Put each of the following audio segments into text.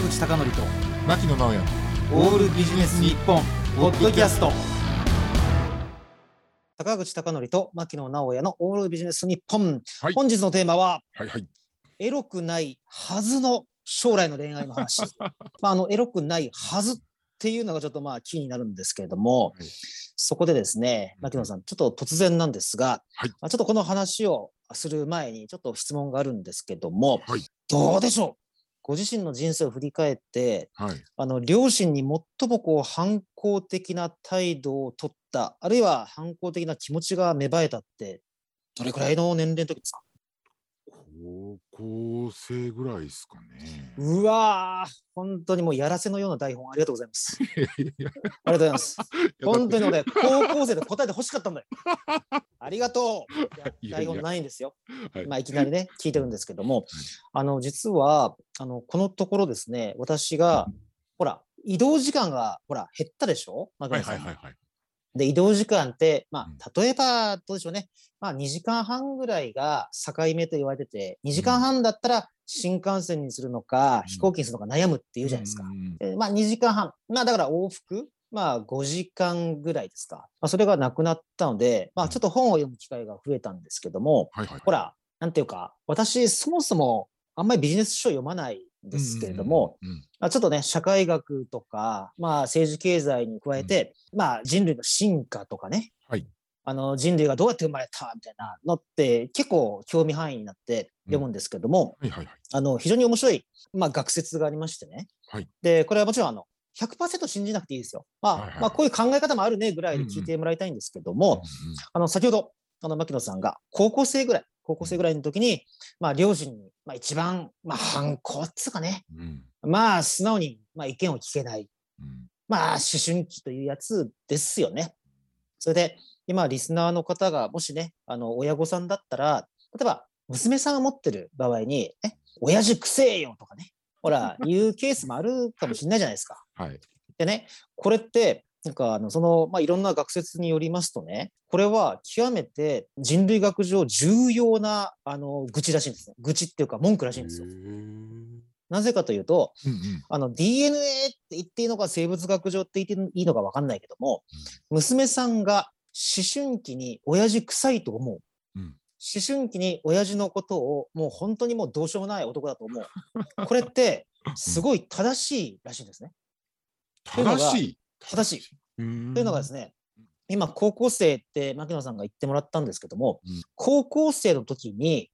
坂口孝則と牧野直哉。オールビジネス日本ポッドキャスト。坂口孝則と牧野直哉のオールビジネス日本、はい。本日のテーマははいはい。エロくないはずの将来の恋愛の話。まああのエロくないはずっていうのがちょっとまあキーになるんですけれども、はい。そこでですね牧野さんちょっと突然なんですが、はい。まあちょっとこの話をする前にちょっと質問があるんですけども、はい。どうでしょう？ご自身の人生を振り返ってはい。あの両親に最もこう反抗的な態度を取ったあるいは反抗的な気持ちが芽生えたってどれくらいの年齢の時ですか？高校生ぐらいですかねうわー本当にもうやらせのような台本ありがとうございます。いやいやありがとうございます。本当に俺 高校生で答えて欲しかったんだよ。ありがとう。いやいやいや台本ないんですよ。はいまあいきなりね聞いてるんですけども、あの実はあのこのところですね私がほら移動時間がほら減ったでしょ？牧はい野さんはいはいはいで、移動時間って、まうんあ、例えば、どうでしょうね。まあ、2時間半ぐらいが境目と言われてて、2時間半だったら新幹線にするのか、ん飛行機にするのか悩むっていうじゃないですか。まあ、2時間半。まあ、だから往復、まあ、5時間ぐらいですか。まあ、それがなくなったので、まあ、ちょっと本を読む機会が増えたんですけども、はいはいほら、なんていうか、私、そもそもあんまりビジネス書読まないんですけれども、うんうん。まあ、ちょっとね、社会学とか、まあ、政治経済に加えて、まあ、人類の進化とかね、はい。あの人類がどうやって生まれたみたいなのって結構興味範囲になって読むんですけども、はいはいはい。あの非常に面白い、まあ、学説がありましてね。はい。で、これはもちろんあの100%信じなくていいですよ。まあ、まあ、こういう考え方もあるねぐらいで聞いてもらいたいんですけども、あの先ほどあの牧野さんが高校生ぐらい、高校生ぐらいの時に、まあ、両親に、まあ、一番、まあ、反抗っつうかね、うんうんまあ、素直に、まあ、意見を聞けない。うんまあ、思春期というやつですよね。それで、今、リスナーの方が、もしね、あの、親御さんだったら、例えば、娘さんが持ってる場合に、え、親父くせえよとかね、ほら、いうケースもあるかもしれないじゃないですか。はいでね、これって、なんか、あの、その、まあ、いろんな学説によりますとね、これは極めて人類学上重要な、あの、愚痴らしいんですね。愚痴っていうか文句らしいんですよなぜかというと、うんうんあの DNA って言っていいのか生物学上って言っていいのか分かんないけども、娘さんが思春期に親父臭いと思う。うん思春期に親父のことをもう本当にもうどうしようもない男だと思う。これってすごい正しいらしいんですね。正しい正しい。とというのがですねね、今高校生って牧野さんが言ってもらったんですけども、うん高校生の時に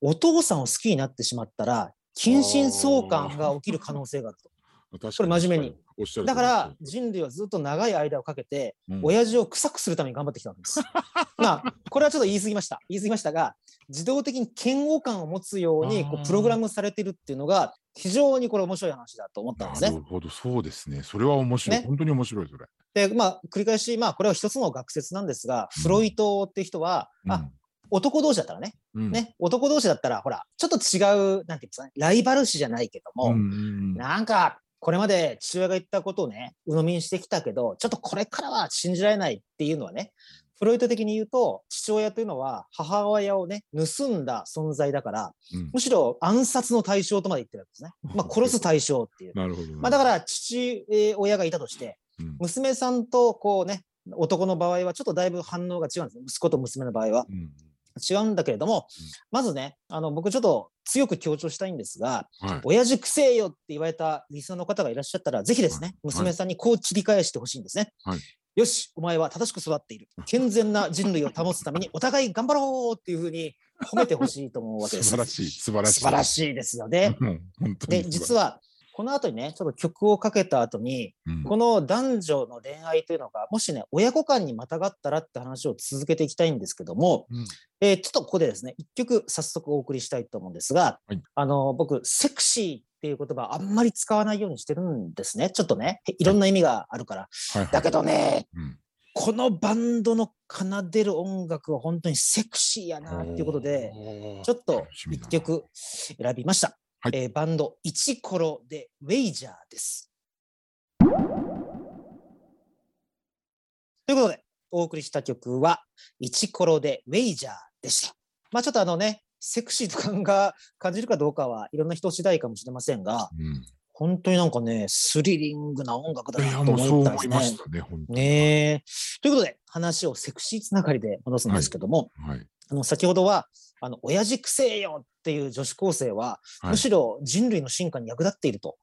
お父さんを好きになってしまったら、近親相関が起きる可能性があると。これ真面目に。だから人類はずっと長い間をかけて、うん。親父を臭くするために頑張ってきたわけです。まあ、これはちょっと言い過ぎました。言い過ぎましたが、自動的に嫌悪感を持つようにこうプログラムされてるっていうのが、非常にこれ面白い話だと思ったんですね。なる。ほどそうですね。それは面白い。ね。本当に面白いそれ。で、まあ、繰り返し、まあ、これは一つの学説なんですが、フロイトっていう人は、あ、男同士だったらね、うん。ね、男同士だったら、ほら、ちょっと違う、なんていうんですかね、ライバル視じゃないけども、うんうん。なんか、これまで父親が言ったことをね、鵜呑みにしてきたけど、ちょっとこれからは信じられないっていうのはね、フロイト的に言うと、父親というのは母親をね、盗んだ存在だから、うんむしろ暗殺の対象とまで言ってるわけですね。まあ、殺す対象っていう。なるほどまあ、だから、父親がいたとして、うん娘さんとこうね、男の場合はちょっとだいぶ反応が違うんですね。息子と娘の場合は。うん違うんだけれども、まずね、あの僕ちょっと強く強調したいんですが、はい親父くせえよって言われたリスナーの方がいらっしゃったら、ぜひですね、はい娘さんにこう切り返してほしいんですね。はいよし、お前は正しく育っている。健全な人類を保つためにお互い頑張ろうっていうふうに褒めてほしいと思うわけです。素晴らしい素晴らしい素晴らしいですよね。で、実は、この後にね、ちょっと曲をかけた後に、うん。この男女の恋愛というのが、もしね、親子間にまたがったらって話を続けていきたいんですけども、うん。えーちょっとここでですね、一曲早速お送りしたいと思うんですが、はい。あの、僕、セクシーっていう言葉あんまり使わないようにしてるんですね。ちょっとね、いろんな意味があるから。はい。はい。だけどね、うん。このバンドの奏でる音楽は本当にセクシーやなっていうことで、ちょっと一曲選びました。はいえーバンド、イチコロでウェイジャーです。ということで、お送りした曲は、イチコロでウェイジャーでした。まあちょっとあのね、セクシーと感が感じるかどうかはいろんな人次第かもしれませんが、うん本当になんかね、スリリングな音楽だなと思ったんですね思いまし。たね。ということで、話をセクシーつながりで戻すんですけども、はい。あの先ほどは、あの親父くせえよっていう女子高生は、はいむしろ人類の進化に役立っていると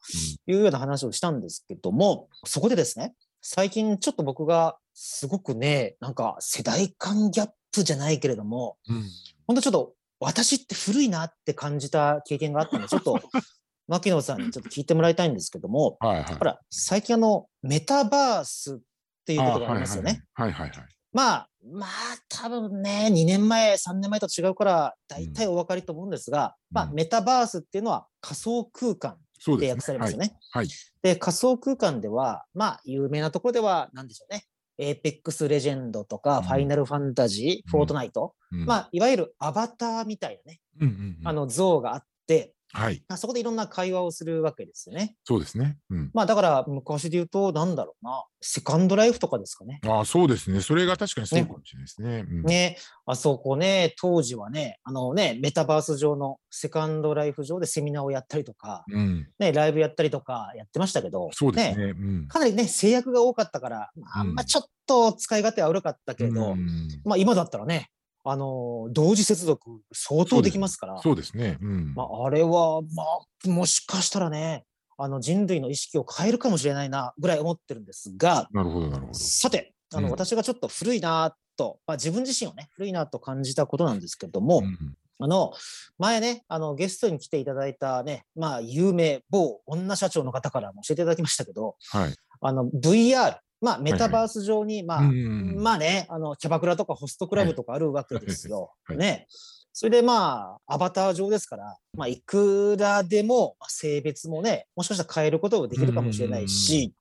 いうような話をしたんですけども、そこでですね、最近ちょっと僕がすごくね、なんか世代間ギャップじゃないけれども、うん。本当ちょっと私って古いなって感じた経験があったので、ちょっと 牧野さんにちょっと聞いてもらいたいんですけども、はいはい。ほら、最近あの、メタバースっていうことがありますよね。はいはいはい。まあ、まあ、多分ね、2年前、3年前と違うから、大体お分かりと思うんですが、まあ、うん。メタバースっていうのは仮想空間で訳されますよね。はい。で、仮想空間では、まあ、有名なところでは、なんでしょうね。エーペックスレジェンドとか、うん。ファイナルファンタジー、うん。フォートナイト、うん。まあ、いわゆるアバターみたいなね、うんうんうん。あ、の像があって、はい。まあそこでいろんな会話をするわけですよね。そうですね。うん。まあ、だから昔で言うと、なんだろうな、セカンドライフとかですかね。ああ、そうですね。それが確かにそうかもしれないですね。うんね、あそこね、当時はね、あのね、メタバース上のセカンドライフ上でセミナーをやったりとか、うん。ね、ライブやったりとかやってましたけど、そうですね。うん。かなりね、制約が多かったから、まああんまちょっと使い勝手は悪かったけど、うんまあ今だったらね、あの同時接続相当できますから、そうですね。うん。まあ、あれは、まあ、もしかしたらね、あの人類の意識を変えるかもしれないな、ぐらい思ってるんですが、なるほど、なるほど。さて、あの、うん私がちょっと古いなと、まあ、自分自身をね、古いなと感じたことなんですけども、うんあの、前ね、あの、ゲストに来ていただいたね、まあ、有名某女社長の方からも教えていただきましたけど、はい。あの、VR、まあ、メタバース上に、まあ、うんまあね、あの、キャバクラとかホストクラブとかあるわけですよ。はいね。それでまあ、アバター上ですから、まあ、いくらでも、まあ性別もね、もしかしたら変えることもできるかもしれないし、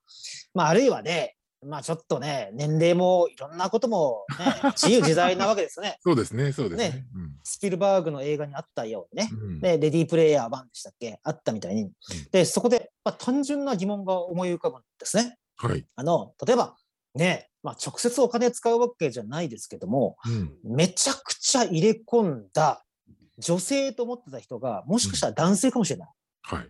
まあ、あるいはね、まあ、ちょっとね、年齢もいろんなこともね、自由自在なわけですよね。そうですね、そうですねね。うんスピルバーグの映画にあったようにね。うんで、レディープレイヤー1でしたっけ？あったみたいに。で、そこで、まあ、単純な疑問が思い浮かぶんですね。はい。あの、例えば、ね、まあ、直接お金使うわけじゃないですけども、うんめちゃくちゃ入れ込んだ女性と思ってた人が、もしかしたら男性かもしれない。はい。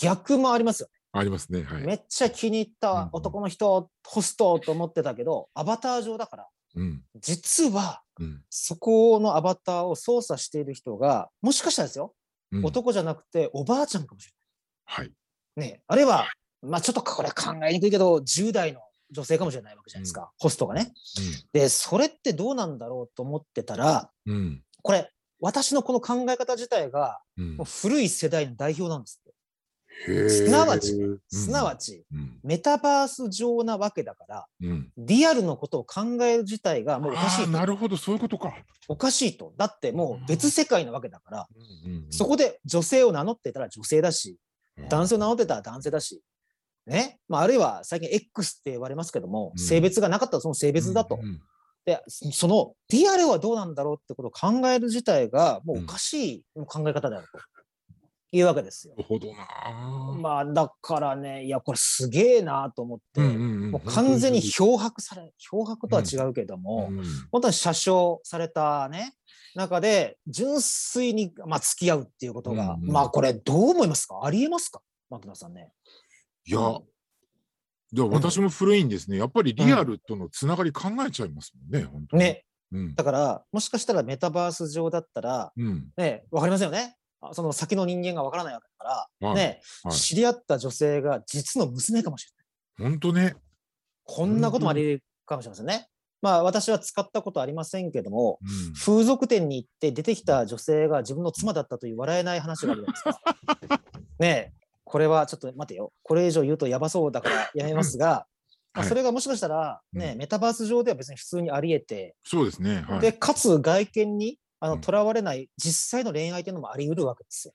逆もありますよありますね。はね。い。めっちゃ気に入った男の人、ホストと思ってたけど、アバター上だから、うん。実は、うん。そこのアバターを操作している人が、もしかしたらですよ、うん男じゃなくておばあちゃんかもしはい。れない。ね。あるいは、まあちょっとこれ考えにくいけど、10代の女性かもしれないわけじゃないですか、ホストがね。で、それってどうなんだろうと思ってたら、うん。これ、私のこの考え方自体が、古い世代の代表なんですって。すなわちうんすなわち、うん。メタバース上なわけだから、うん。リアルのことを考える自体がもうおかしいと。なるほど、そういうことか。おかしいと。だってもう別世界なわけだから、うんうんうんそこで女性を名乗ってたら女性だし、男性を名の乗ってたら男性だし、ね。まあ、あるいは最近 X って言われますけども、うん性別がなかったらその性別だと。で、そのリアルはどうなんだろうってことを考える自体がもうおかしい考え方であるというわけですよ。なるほどな。まあだからね、いや、これすげえなと思って、うんうんうんもう完全に漂白され、漂白とは違うけども、うん本当に車掌されたね、中で純粋に、まあ、付き合うっていうことが、うんうんまあこれどう思いますか？ありえますか？牧野さんね。いや、じゃあ私も古いんですね。やっぱりリアルとのつながり考えちゃいますもんね、本当に。ね。うん。だから、もしかしたらメタバース上だったら、うん。ね、わかりますよね。あその先の人間がわからないわけだから、はいね、はい知り合った女性が実の娘かもしれない。本当ね。こんなこともあり得るかもしれませんね。まあ私は使ったことありませんけども、うん風俗店に行って出てきた女性が自分の妻だったという笑えない話があるじゃないですか。ねえ、これはちょっと待てよ。これ以上言うとやばそうだから やめますが、それがもしかしたら、ねうんメタバース上では別に普通にあり得て、そうですね。はい。で、かつ外見にあうんの囚われない実際の恋愛というのもあり得るわけですよ。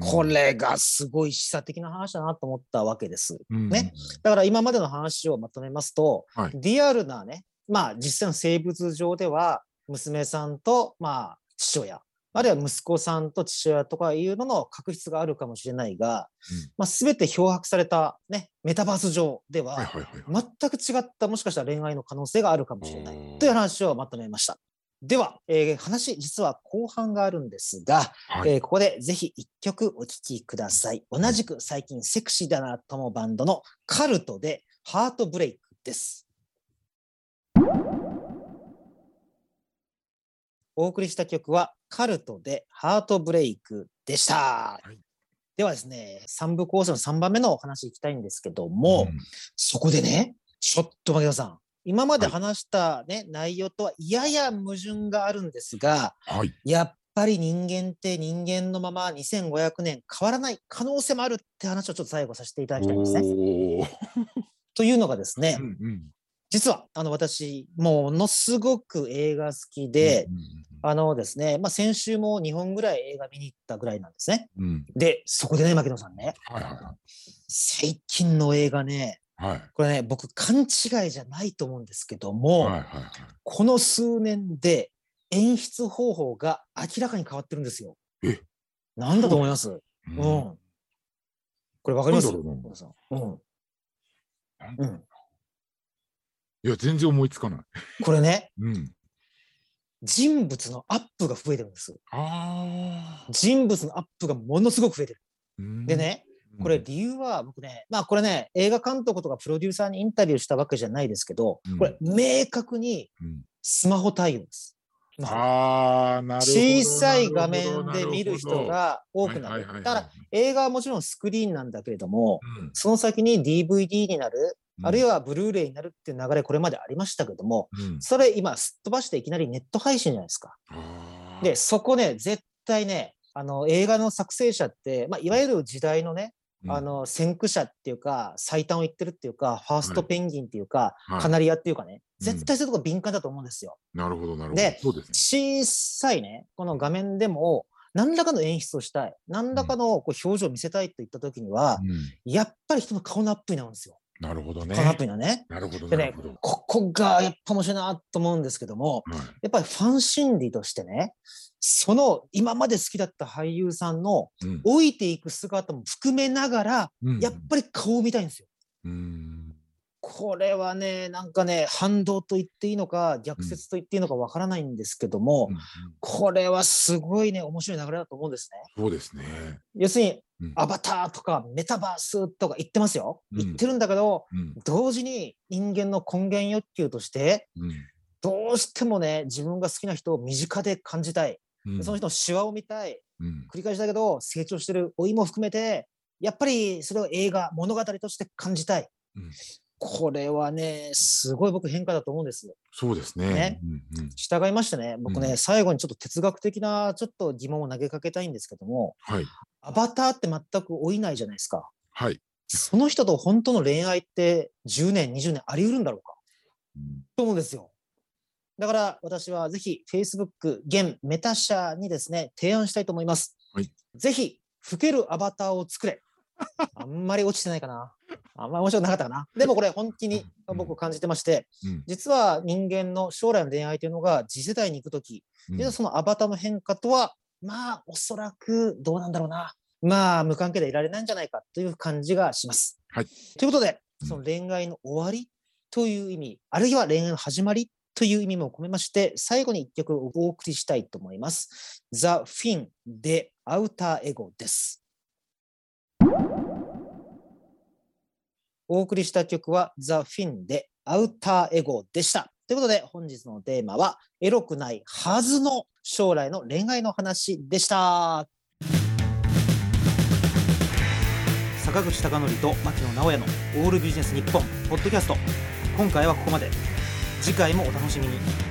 こ、れがすごい示唆的な話だなと思ったわけです。うんね。だから今までの話をまとめますと、はいリアルなね、まあ実際の生物上では、娘さんと、まあ父親、あるいは息子さんと父親とかいうのの確執があるかもしれないが、うんまあ全て漂白されたね、メタバース上では。全く違ったもしかしたら恋愛の可能性があるかもしれないという話をまとめました。では、えー話、実は後半があるんですが、はい。えーここでぜひ一曲お聴きください。同じく最近セクシーだなと思うバンドのカルトでハートブレイクです。お送りした曲はカルトでハートブレイクでした。いではですね、3部構成の3番目のお話いきたいんですけども、うんそこでね、ちょっと牧野さん、今まではい話した、ね内容とはやや矛盾があるんですが、はい。やっぱり人間って人間のまま2500年変わらない可能性もあるって話をちょっと最後させていただきたいんですね。というのがですね、うんうん実はあの私、ものすごく映画好きで、うんうんあのですね、まあ、先週も2本ぐらい映画見に行ったぐらいなんですね。うんうんで、そこでね、牧野さんね、はいは最近の映画ね、いはい。はいこれね、僕勘違いじゃないと思うんですけども、はいはいはい。この数年で演出方法が明らかに変わってるんですよ。え？なんだと思います？ううん。これわかります？ううん。いや、全然思いつかない。これね、うん。人物のアップが増えてるんです。人物のアップがものすごく増えてる。うんで、ね、これ、理由は僕ね、まあこれね、映画監督とかプロデューサーにインタビューしたわけじゃないですけど、うんこれ明確にうんスマホ対応です。ああ、なるほど。小さい画面で見る人が多くなる。だから映画はもちろんスクリーンなんだけれども、うんその先に DVD になる、あるいは、はブルーレイになるっていう流れ、これまでありましたけども、うんそれ今すっ飛ばしていきなりネット配信じゃないですか。で、そこね、絶対ね、あの映画の作成者って、まあ、いわゆる時代のね、うんあの先駆者っていうか、最短を言ってるっていうか、ファーストペンギンっていうか、はいカナリアっていうかね、うん絶対そういうとこ敏感だと思うんですよ。なるほど、なるほど。でね。小さいね、この画面でも、何らかの演出をしたい、何らかのこう表情を見せたいといったときには、うんやっぱり人の顔のアップになるんですよ。なるほどね。な。なるほど、でねなるほど。はいここがやっぱ面白いなと思うんですけども、やっぱりファン心理としてね、その今まで好きだった俳優さんのうん老いていく姿も含めながら、うんやっぱり顔を見たいんですよ。うんこれはね、なんかね、反動と言っていいのか、逆説と言っていいのかわからないんですけども、これはすごいね、面白い流れだと思うんですね。そうですね。要するに、うんアバターとかメタバースとか言ってますよ。うん言ってるんだけど、うん同時に人間の根源欲求として、うんどうしてもね、自分が好きな人を身近で感じたい。うんその人の手話を見たい。うん繰り返しだけど、成長してる老いも含めて、やっぱりそれを映画、物語として感じたい。うんこれはね、すごい僕変化だと思うんですよ。そうですね。ねうんうん従いましてね、僕ね、うん最後にちょっと哲学的なちょっと疑問を投げかけたいんですけども、はい。アバターって全く老いないじゃないですか。はい。その人と本当の恋愛って10年、20年あり得るんだろうかうんと思うんですよ。だから私はぜひ Facebook 現メタ社にですね、提案したいと思います。はいぜひ、老けるアバターを作れ。あんまり落ちてないかな。あんまり面白くなかったかな。でもこれ本気にうん僕感じてまして、うん実は人間の将来の恋愛というのが次世代に行くとき、そのアバターの変化とは、まあおそらくどうなんだろうな。まあ無関係でいられないんじゃないかという感じがします。はいということで、うんその恋愛の終わりという意味、あるいは恋愛の始まりという意味も込めまして、最後に一曲お送りしたいと思います。ザ・フィンでアウターエゴです。お送りした曲はザ・フィンでアウターエゴでした。ということで本日のテーマはエロくないはずの将来の恋愛の話でした。坂口孝則と牧野直哉のオールビジネス日本ポッドキャスト今回はここまで次回もお楽しみに